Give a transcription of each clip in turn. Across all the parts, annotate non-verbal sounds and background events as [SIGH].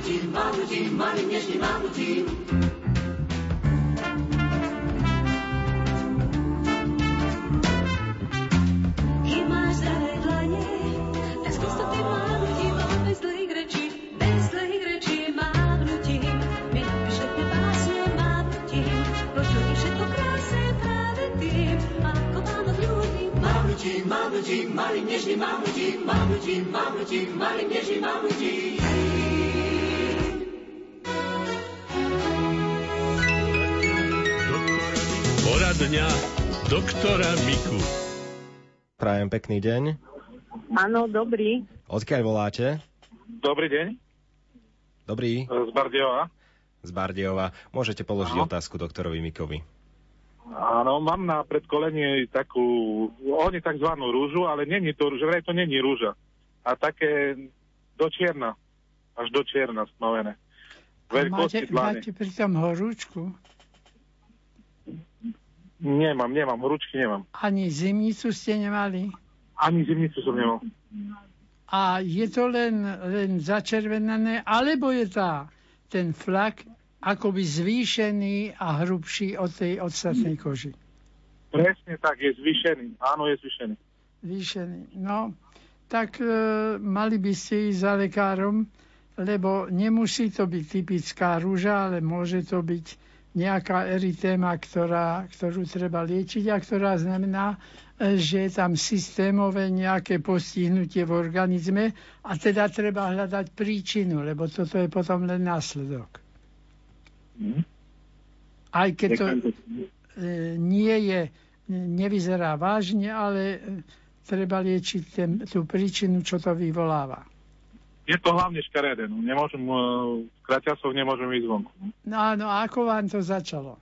mamutím, mamutím, malým nežným mamutím. mamutím, malým nežným mamutím, mamutím, mamutím, malým nežným mamutím. Poradňa doktora Miku. Prajem pekný deň. Áno, dobrý. Odkiaľ voláte? Dobrý deň. Dobrý. Z Bardejova. Z Bardejova. Môžete položiť Aha. otázku doktorovi Mikovi. Áno, mám na predkolenie takú, oni takzvanú rúžu, ale není to rúža, vraj to není rúža. A také do čierna, až do čierna stmavené. Veľkosti máte, máte pritom horúčku? Nemám, nemám, horúčky nemám. Ani zimnicu ste nemali? Ani zimnicu som nemal. A je to len, len začervenané, alebo je tá, ten flak akoby zvýšený a hrubší od tej ostatnej koži. Presne tak, je zvýšený. Áno, je zvýšený. Zvýšený. No, tak e, mali by ste ísť za lekárom, lebo nemusí to byť typická rúža, ale môže to byť nejaká eritéma, ktorá, ktorú treba liečiť a ktorá znamená, e, že je tam systémové nejaké postihnutie v organizme a teda treba hľadať príčinu, lebo toto je potom len následok. Mhm. Aj keď to e, nie je, nevyzerá vážne, ale e, treba liečiť ten, tú príčinu, čo to vyvoláva. Je to hlavne škaredé. No. Nemôžem, e, kraťasov nemôžem ísť vonku. No áno, ako vám to začalo?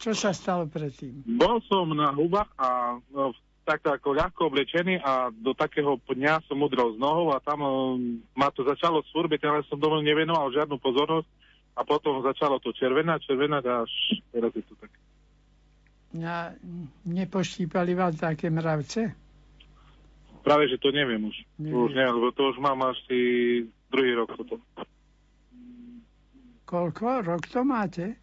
Čo sa stalo predtým? Bol som na hubách a no, tak ako ľahko oblečený a do takého dňa som udrel z nohou a tam ma to začalo svurbiť, ale som domov nevenoval žiadnu pozornosť a potom začalo to červená, červená a až teraz je to tak. A nepoštípali vás také mravce? Práve, že to neviem už. Neviem. Už neviem, lebo to už mám asi druhý rok toto. Koľko? Rok to máte?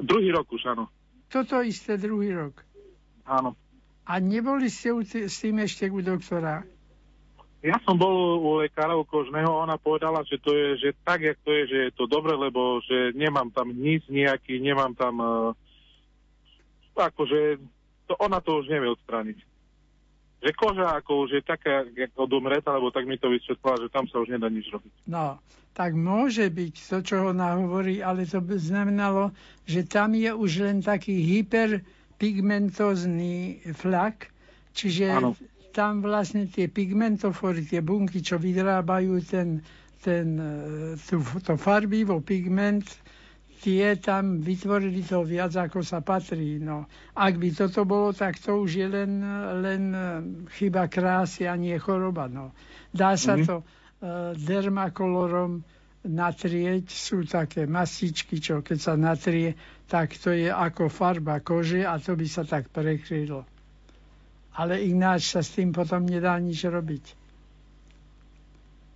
Druhý rok už, áno. Toto isté druhý rok? Áno. A neboli ste s tým ešte u doktora? Ja som bol u lekárov kožného, ona povedala, že to je, že tak, jak to je, že je to dobre, lebo že nemám tam nic nejaký, nemám tam uh, akože to, ona to už nevie odstrániť. Že už je taká, ako odumreta, lebo tak mi to vysvetlila, že tam sa už nedá nič robiť. No, tak môže byť to, čo ona hovorí, ale to by znamenalo, že tam je už len taký hyperpigmentózny flak, čiže ano tam vlastne tie pigmentofory, tie bunky, čo vyrábajú ten, ten, e, tú, to farbivo pigment, tie tam vytvorili to viac, ako sa patrí. No. Ak by toto bolo, tak to už je len, len e, chyba krásy a nie choroba. No. Dá sa mm-hmm. to uh, dermakolorom natrieť, sú také masičky, čo keď sa natrie, tak to je ako farba kože a to by sa tak prekrylo ale ináč sa s tým potom nedá nič robiť.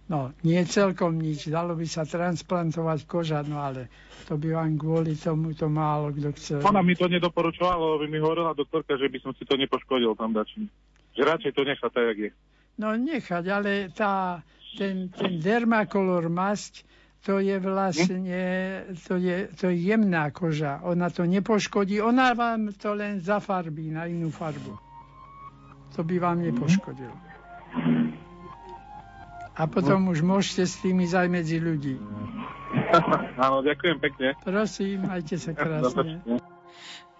No, nie celkom nič, dalo by sa transplantovať koža, no ale to by vám kvôli tomu to málo kto chcel. Ona mi to nedoporučovala, by mi hovorila doktorka, že by som si to nepoškodil tam dačím. Že radšej to nechať tak, jak je. No nechať, ale tá, ten, ten dermakolor masť, to je vlastne, to je, to je jemná koža. Ona to nepoškodí, ona vám to len zafarbí na inú farbu to by vám nepoškodilo. A potom už môžete s tými ísť aj medzi ľudí. [LAUGHS] Áno, ďakujem pekne. Prosím, majte sa [LAUGHS] krásne.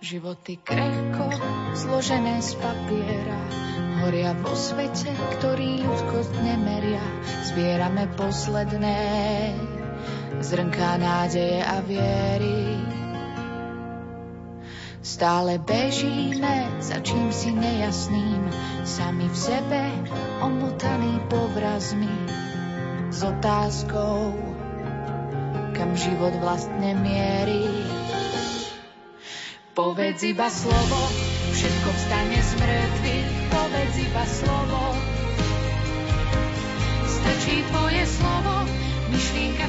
Životy krehko, zložené z papiera, horia vo svete, ktorý ľudskosť nemeria. Zbierame posledné zrnká nádeje a viery Stále bežíme za čím si nejasným, sami v sebe omotaný povrazmi s otázkou, kam život vlastne mierí. Povedz iba slovo, všetko vstane z mŕtvych, povedz iba slovo. Stačí tvoje slovo, myšlienka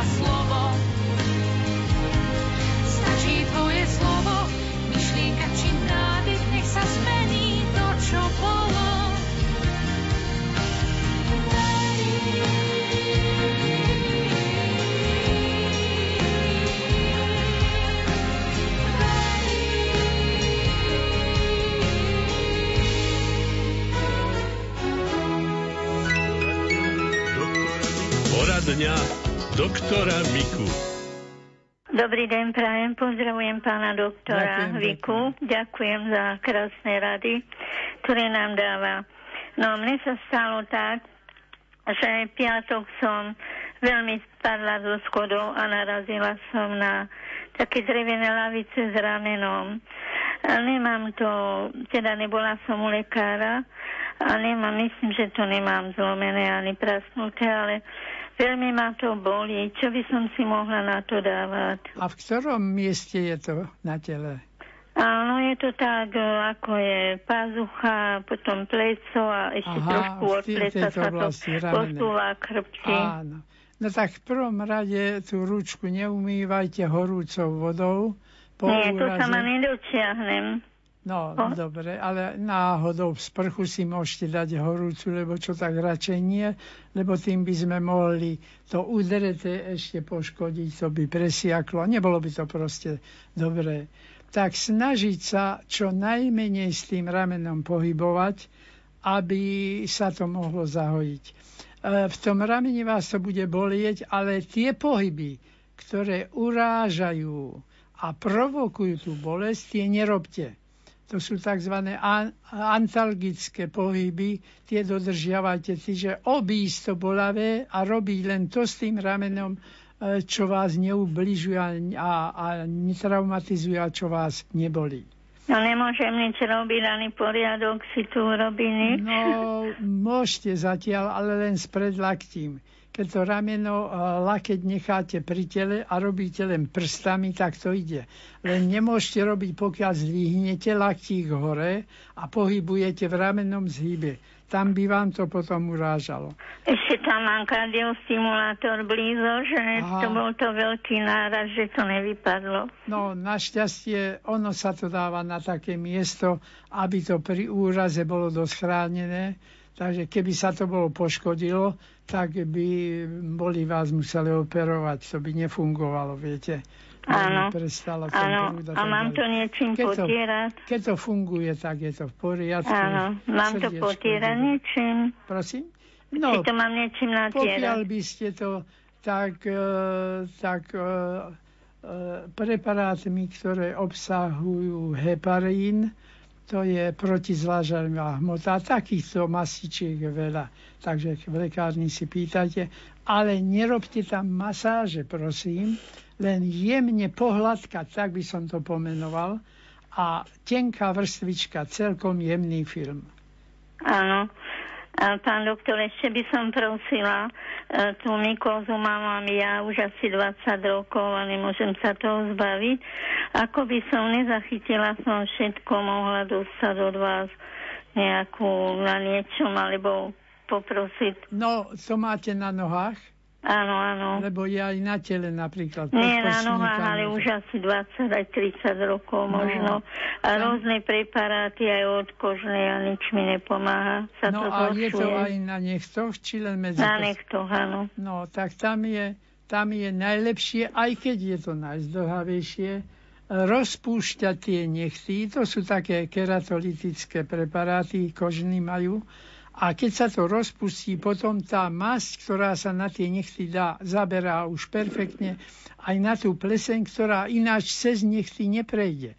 povedz iba pozdravujem pána doktora Ďakujem, Viku. Ďakujem za krásne rady, ktoré nám dáva. No, mne sa stalo tak, že piatok som veľmi spadla zo schodov a narazila som na také drevené lavice s ramenom. Nemám to, teda nebola som u lekára a nemám, myslím, že to nemám zlomené ani prasnuté, ale Veľmi ma to bolí. Čo by som si mohla na to dávať? A v ktorom mieste je to na tele? Áno, je to tak, e, ako je pazucha, potom pleco a ešte Aha, trošku od pleca sa to posúva krpči. Áno. No tak v prvom rade tú ručku neumývajte horúcou vodou. Po Nie, to sa ma nedočiahnem. No, oh. dobre, ale náhodou v sprchu si môžete dať horúcu, lebo čo tak radšej nie, lebo tým by sme mohli to udreté ešte poškodiť, to by presiaklo, nebolo by to proste dobré. Tak snažiť sa čo najmenej s tým ramenom pohybovať, aby sa to mohlo zahojiť. E, v tom rameni vás to bude bolieť, ale tie pohyby, ktoré urážajú a provokujú tú bolesť, tie nerobte to sú tzv. antalgické pohyby, tie dodržiavajte, čiže obísť to bolavé a robiť len to s tým ramenom, e, čo vás neubližuje a, a netraumatizuje a čo vás nebolí. No nemôžem nič robiť, ani poriadok si tu urobiť nič? No, môžete zatiaľ, ale len s predlaktím keď to rameno eh, lakeť necháte pri tele a robíte len prstami, tak to ide. Len nemôžete robiť, pokiaľ zdvihnete laktík hore a pohybujete v ramennom zhybe. Tam by vám to potom urážalo. Ešte tam mám kardiostimulátor blízo, že Aha. to bol to veľký náraz, že to nevypadlo. No, našťastie ono sa to dáva na také miesto, aby to pri úraze bolo dosť chránené Takže keby sa to bolo poškodilo, tak by boli vás museli operovať. To by nefungovalo, viete. Áno, áno. A mám to niečím keď potierať? To, keď to funguje, tak je to v poriadku. Áno, mám to potierať niečím? Prosím? No, Či to mám niečím natierať? Pokiaľ by ste to tak, e, tak e, e, preparátmi, ktoré obsahujú heparín, to je protizlážarná hmota. Takýchto masičiek je veľa, takže v lekárni si pýtajte. Ale nerobte tam masáže, prosím, len jemne pohľadkať, tak by som to pomenoval. A tenká vrstvička, celkom jemný film. Áno. Pán doktor, ešte by som prosila, e, tú mykózu mám ja už asi 20 rokov a nemôžem sa toho zbaviť. Ako by som nezachytila som všetko, mohla dostať od vás nejakú na niečom, alebo poprosiť. No, to máte na nohách? Áno, áno. Lebo je aj na tele napríklad. Nie na nohách, ale už asi 20 aj 30 rokov no, možno. A tam... rôzne preparáty aj od kožnej a nič mi nepomáha. Sa no to a zhoršuje. je to aj na nechtoch, či len medzi... Na nechtoch, áno. No, tak tam je, tam je najlepšie, aj keď je to najzdlhavejšie, rozpúšťať tie nechty. To sú také keratolitické preparáty, kožní majú a keď sa to rozpustí, potom tá masť, ktorá sa na tie nechty dá, zaberá už perfektne aj na tú pleseň, ktorá ináč cez nechty neprejde.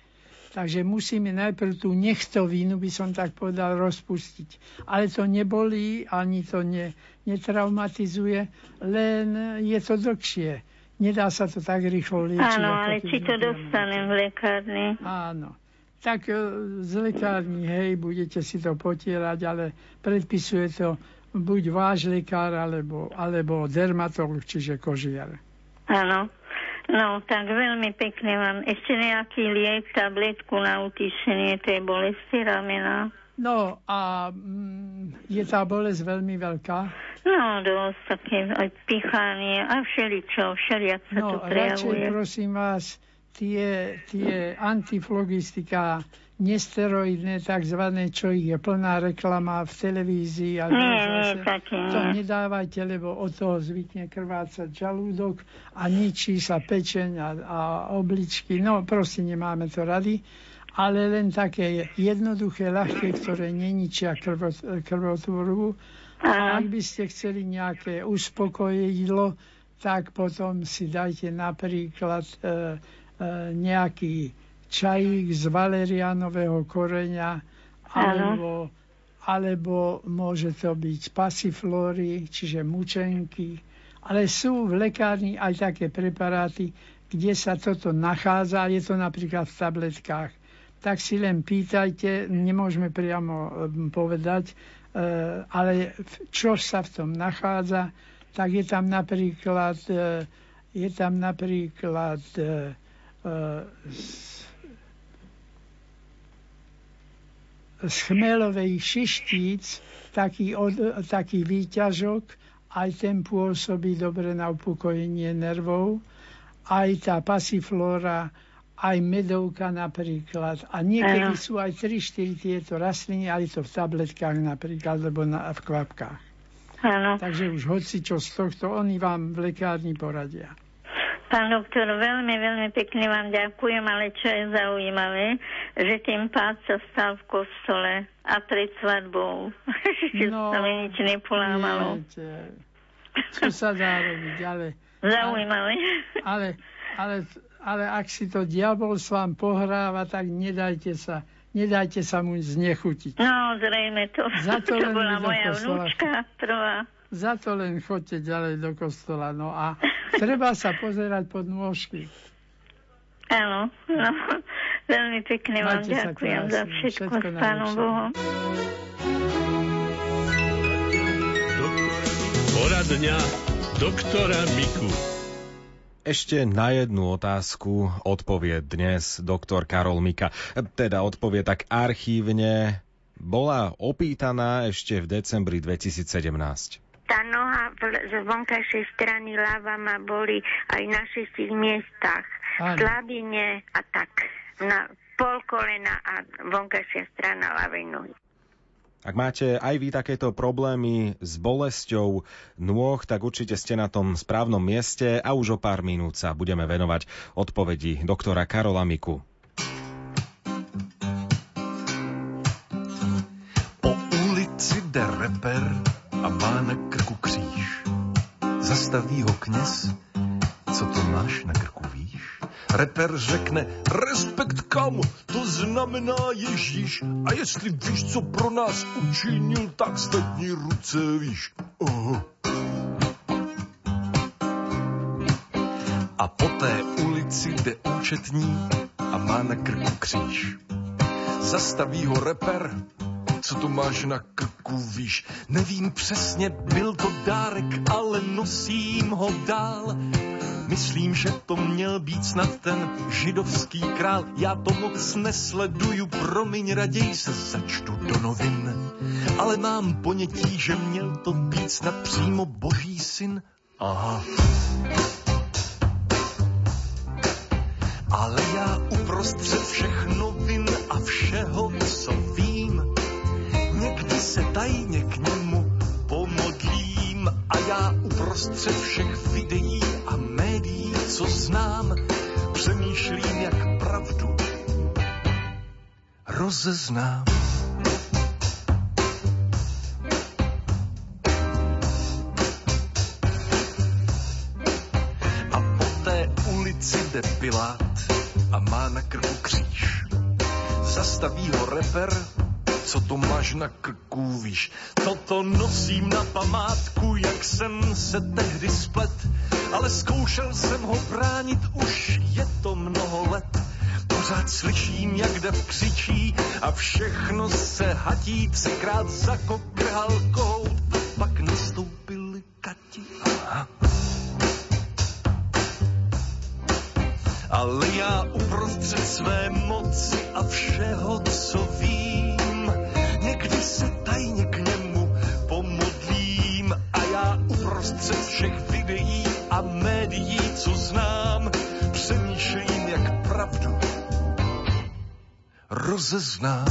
Takže musíme najprv tú nechtovinu, by som tak povedal, rozpustiť. Ale to nebolí, ani to ne, netraumatizuje, len je to dlhšie. Nedá sa to tak rýchlo liečiť. Áno, ale či to dostanem v lekárni. Áno tak e, z lekárni, hej, budete si to potierať, ale predpisuje to buď váš lekár, alebo, alebo dermatolog, čiže kožiar. Áno. No, tak veľmi pekne vám. Ešte nejaký liek, tabletku na utišenie tej bolesti ramena? No a mm, je tá bolesť veľmi veľká? No, dosť také aj pichanie a všeličo, všeliak sa no, to prejavuje. radšej prosím vás, tie, tie antiflogistika, nesteroidné takzvané, čo ich je plná reklama v televízii a nie, nie, také, to nedávajte, lebo od toho zvykne krvácať žalúdok a ničí sa pečeň a, a obličky. No proste nemáme to rady, ale len také jednoduché, ľahké, ktoré neničia krvotvorbu. A ak by ste chceli nejaké uspokojidlo, tak potom si dajte napríklad E, nejaký čajík z valerianového koreňa alebo, alebo môže to byť pasiflóry, čiže mučenky. Ale sú v lekárni aj také preparáty, kde sa toto nachádza, je to napríklad v tabletkách. Tak si len pýtajte, nemôžeme priamo povedať, e, ale čo sa v tom nachádza, tak je tam napríklad, e, je tam napríklad z chmelovej šištíc taký, od, taký výťažok, aj ten pôsobí dobre na upokojenie nervov, aj tá pasiflóra, aj medovka napríklad. A niekedy ano. sú aj 3-4 tieto rastliny, ale to v tabletkách napríklad, alebo na, v kvapkách. Ano. Takže už hoci čo z tohto, oni vám v lekárni poradia. Pán doktor, veľmi, veľmi pekne vám ďakujem, ale čo je zaujímavé, že tým pád sa stal v kostole a pred svadbou. [LAUGHS] Ešte no, sa mi nič nepolámalo. Viete, čo sa dá robiť, ale... Zaujímavé. Ale, ale, ale ak si to diabol s vám pohráva, tak nedajte sa nedajte sa mu znechutiť. No, zrejme to. Za to, [LAUGHS] to bola moja vnúčka prvá. Za to len chodte ďalej do kostola. No a treba sa pozerať pod nôžky. Áno, no, veľmi pekne vám ďakujem za všetko, všetko s Pánom Bohom. Poradňa doktora Miku. Ešte na jednu otázku odpovie dnes doktor Karol Mika. Teda odpovie tak archívne. Bola opýtaná ešte v decembri 2017 tá noha z vonkajšej strany ľava ma boli aj na šestich miestach. V slabine a tak. Na pol kolena a vonkajšia strana ľavej nohy. Ak máte aj vy takéto problémy s bolesťou nôh, tak určite ste na tom správnom mieste a už o pár minút sa budeme venovať odpovedi doktora Karola Miku. Po ulici de reper a má na krku kříž. Zastaví ho kněz, co to máš na krku, víš? Reper řekne, respekt kam, to znamená Ježíš. A jestli víš, co pro nás učinil, tak zvedni ruce, víš. Oh. A po té ulici jde účetní a má na krku kříž. Zastaví ho reper co to máš na krku, víš. Nevím přesně, byl to dárek, ale nosím ho dál. Myslím, že to měl být snad ten židovský král. Já to moc nesleduju, promiň, raději se začtu do novin. Ale mám ponětí, že měl to být snad přímo boží syn. Aha. Ale já uprostřed všech já uprostřed všech videí a médií, co znám, přemýšlím, jak pravdu rozeznám. A po té ulici jde Pilát a má na krku kříž. Zastaví ho reper, co to máš na krku, víš. Toto nosím na památku, jak jsem se tehdy splet, ale zkoušel jsem ho bránit, už je to mnoho let. Pořád slyším, jak dev křičí a všechno se hatí, třikrát zakokrhal kohout a pak nastoupili kati. Aha. ale já uprostřed své moci a všeho, co vím, rozeznám.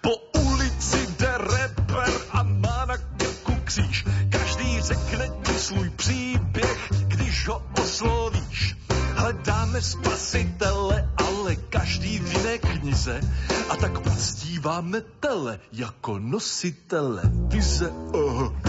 Po ulici jde reper a má na krku kříž. Každý řekne ti svůj příběh, když ho oslovíš. Hledáme spasitele, ale každý v jiné knize. A tak uctíváme tele jako nositele vize. Oh.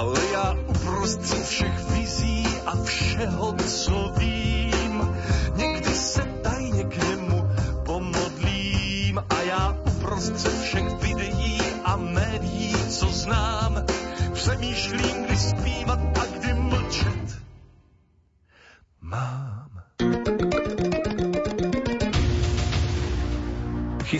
Ale já uprostřed všech vizí a všeho, co vím, někdy se tajně k němu pomodlím. A já uprostřed všech videí a médií, co znám, přemýšlím,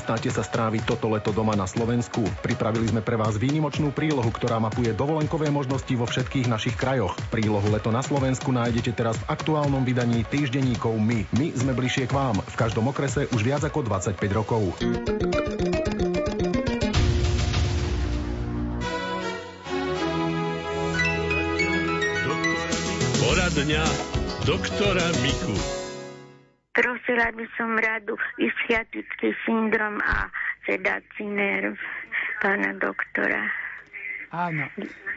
Chystáte sa stráviť toto leto doma na Slovensku? Pripravili sme pre vás výnimočnú prílohu, ktorá mapuje dovolenkové možnosti vo všetkých našich krajoch. Prílohu Leto na Slovensku nájdete teraz v aktuálnom vydaní týždenníkov My. My sme bližšie k vám. V každom okrese už viac ako 25 rokov. Poradňa doktora Miku. Prosila by som radu ischiatický syndrom a sedací nerv pána doktora. Áno.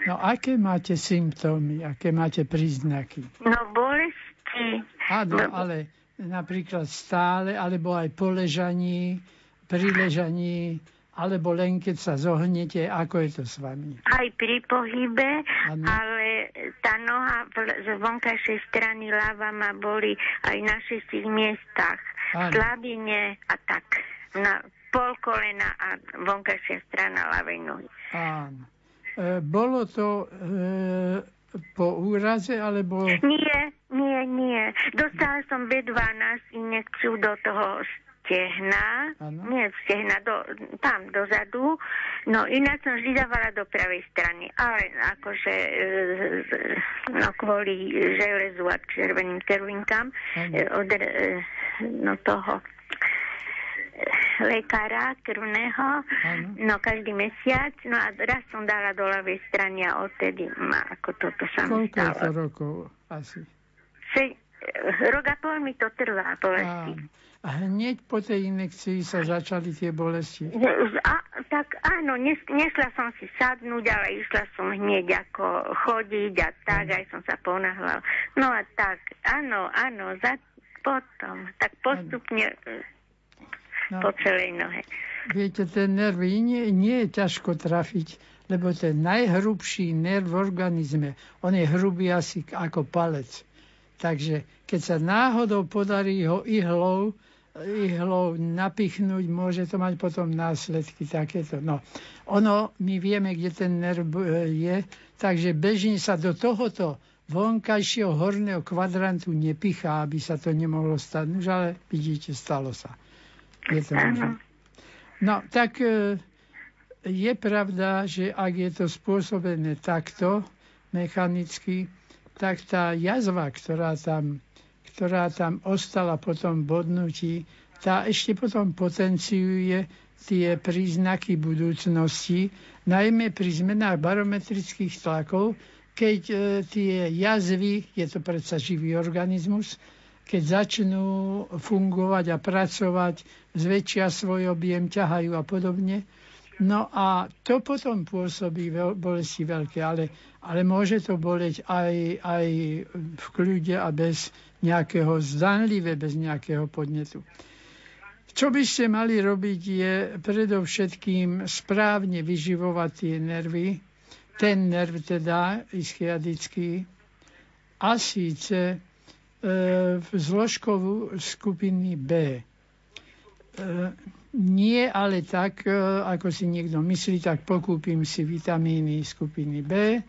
No aké máte symptómy, aké máte príznaky? No bolesti. Áno, No, ale napríklad stále, alebo aj po ležaní, pri ležaní, alebo len keď sa zohnete, ako je to s vami? Aj pri pohybe, Áno. ale tá noha z vonkajšej strany ľava ma boli aj na šestich miestach. Áno. V slabine a tak. Na pol kolena a vonkajšia strana ľavej nohy. Áno. E, bolo to e, po úraze, alebo... Nie, nie, nie. Dostala som B12 injekciu do toho stehna, Áno. nie stehna, do, tam dozadu, no ináč som vždy dávala do pravej strany, ale akože e, no kvôli železu a červeným kervinkám Áno. e, od e, no toho lekára krvného, Áno. no každý mesiac, no a raz som dala do ľavej strany a odtedy ma ako toto sa mi Koľko stalo. rokov asi? Se, rok a pol mi to trvá, bolesti. A hneď po tej inekcii sa začali tie bolesti. A, tak áno, nes, nešla som si sadnúť, ale išla som hneď ako chodiť a tak, aj som sa ponáhľala. No a tak, áno, áno, za, potom, tak postupne e, No, po celej nohe. viete, ten nerv nie, nie je ťažko trafiť, lebo ten najhrubší nerv v organizme, on je hrubý asi ako palec. Takže keď sa náhodou podarí ho ihlou ihlou napichnúť, môže to mať potom následky takéto. No, ono, my vieme, kde ten nerv e, je, takže bežne sa do tohoto vonkajšieho horného kvadrantu nepichá, aby sa to nemohlo stať. No, ale vidíte, stalo sa. Je to No, tak e, je pravda, že ak je to spôsobené takto, mechanicky, tak tá jazva, ktorá tam ktorá tam ostala po tom bodnutí, tá ešte potom potenciuje tie príznaky budúcnosti, najmä pri zmenách barometrických tlakov, keď e, tie jazvy, je to predsa živý organizmus, keď začnú fungovať a pracovať, zväčšia svoj objem, ťahajú a podobne. No a to potom pôsobí bolesti veľké, ale, ale môže to boleť aj, aj v kľude a bez nejakého zdanlivé, bez nejakého podnetu. Čo by ste mali robiť je predovšetkým správne vyživovať tie nervy, ten nerv teda ischiadický, a síce e, v zložkovú skupiny B. E, nie ale tak, e, ako si niekto myslí, tak pokúpim si vitamíny skupiny B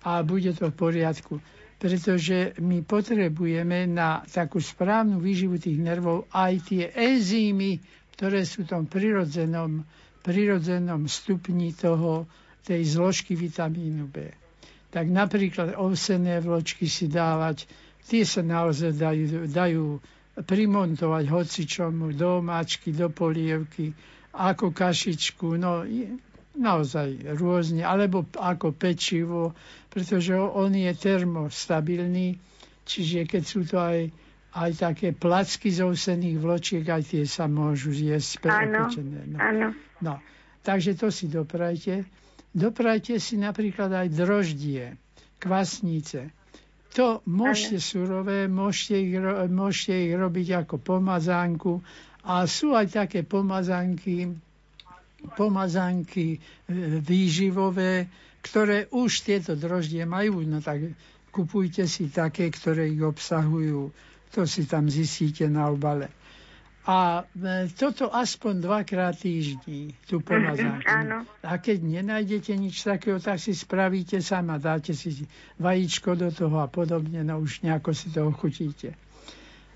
a bude to v poriadku pretože my potrebujeme na takú správnu výživu tých nervov aj tie enzymy, ktoré sú v tom prirodzenom, prirodzenom stupni toho, tej zložky vitamínu B. Tak napríklad ovsené vločky si dávať, tie sa naozaj dajú, dajú primontovať hocičomu, do mačky, do polievky, ako kašičku. No, naozaj rôzne, alebo ako pečivo, pretože on je termostabilný, čiže keď sú to aj, aj také placky z ovsených vločiek, aj tie sa môžu zjesť áno, No. áno. no, takže to si doprajte. Doprajte si napríklad aj droždie, kvasnice. To môžete ano. surové, môžete ich, môžete ich robiť ako pomazánku a sú aj také pomazánky, pomazánky e, výživové, ktoré už tieto droždie majú, no tak kupujte si také, ktoré ich obsahujú. To si tam zistíte na obale. A e, toto aspoň dvakrát týždni, tú pomazánku. Áno. A keď nenájdete nič takého, tak si spravíte sama, dáte si vajíčko do toho a podobne, no už nejako si to ochutíte.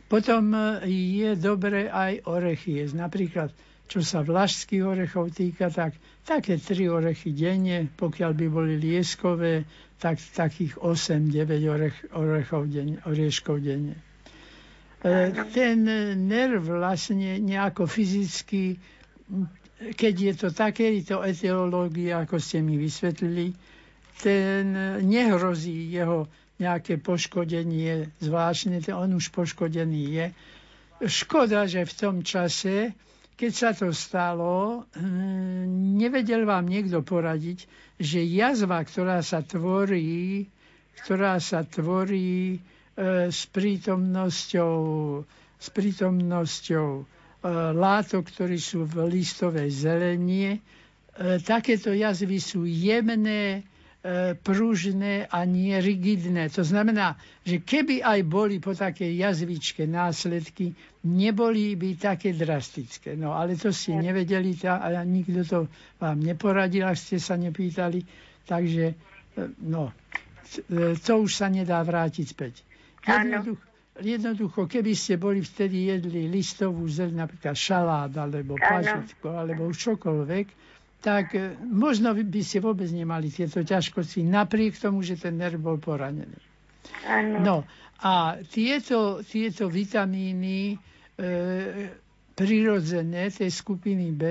Potom e, je dobre aj orechy jesť. Napríklad čo sa vlašských orechov týka, tak také tri orechy denne, pokiaľ by boli lieskové, tak takých 8-9 orech, orechov denne, orieškov denne. E, ten nerv vlastne nejako fyzicky, keď je to takéto etiológia, ako ste mi vysvetlili, ten nehrozí jeho nejaké poškodenie zvláštne, on už poškodený je. Škoda, že v tom čase keď sa to stalo, hm, nevedel vám niekto poradiť, že jazva, ktorá sa tvorí, ktorá sa tvorí e, s prítomnosťou, s prítomnosťou e, látok, ktorí sú v listovej zelenie, e, takéto jazvy sú jemné, pružné a nie rigidné. To znamená, že keby aj boli po takej jazvičke následky, neboli by také drastické. No ale to ste nevedeli tá, a nikto to vám neporadil, ak ste sa nepýtali. Takže e, no, e, to už sa nedá vrátiť späť. Jednoducho, jednoducho, keby ste boli vtedy jedli listovú zeľ, napríklad šalát, alebo pažitko, alebo čokoľvek, tak e, možno by ste vôbec nemali tieto ťažkosti, napriek tomu, že ten nerv bol poranený. Ano. No a tieto, tieto vitamíny e, prirodzené tej skupiny B,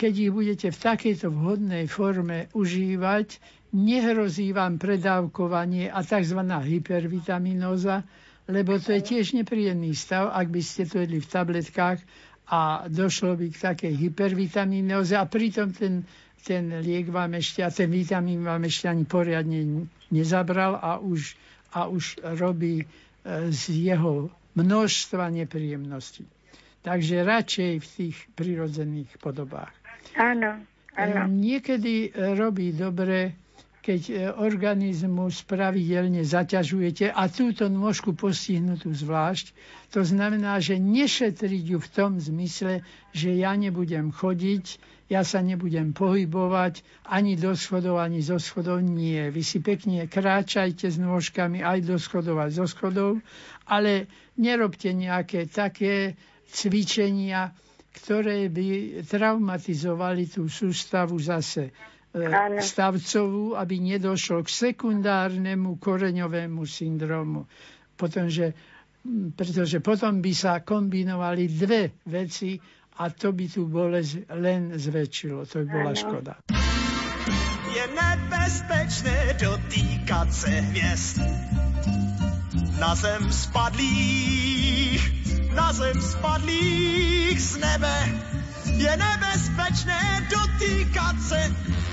keď ich budete v takejto vhodnej forme užívať, nehrozí vám predávkovanie a tzv. hypervitaminóza, lebo to je tiež nepríjemný stav, ak by ste to jedli v tabletkách a došlo by k takej hypervitamínoze a pritom ten, ten liek vám ešte a ten vitamín vám ešte ani poriadne nezabral a už, a už robí e, z jeho množstva nepríjemností. Takže radšej v tých prirodzených podobách. Áno, áno. E, niekedy robí dobre, keď e, organizmus pravidelne zaťažujete a túto nôžku postihnutú zvlášť, to znamená, že nešetriť ju v tom zmysle, že ja nebudem chodiť, ja sa nebudem pohybovať ani do schodov, ani zo schodov. Nie. Vy si pekne kráčajte s nôžkami aj do schodov, aj zo schodov, ale nerobte nejaké také cvičenia, ktoré by traumatizovali tú sústavu zase e, stavcovú, aby nedošlo k sekundárnemu koreňovému syndromu. Potom, že, pretože potom by sa kombinovali dve veci a to by tú bolesť len zväčšilo. To by bola škoda. Je nebezpečné dotýkat se hvězd na zem spadlých, na zem spadlých z nebe. Je nebezpečné dotýkat se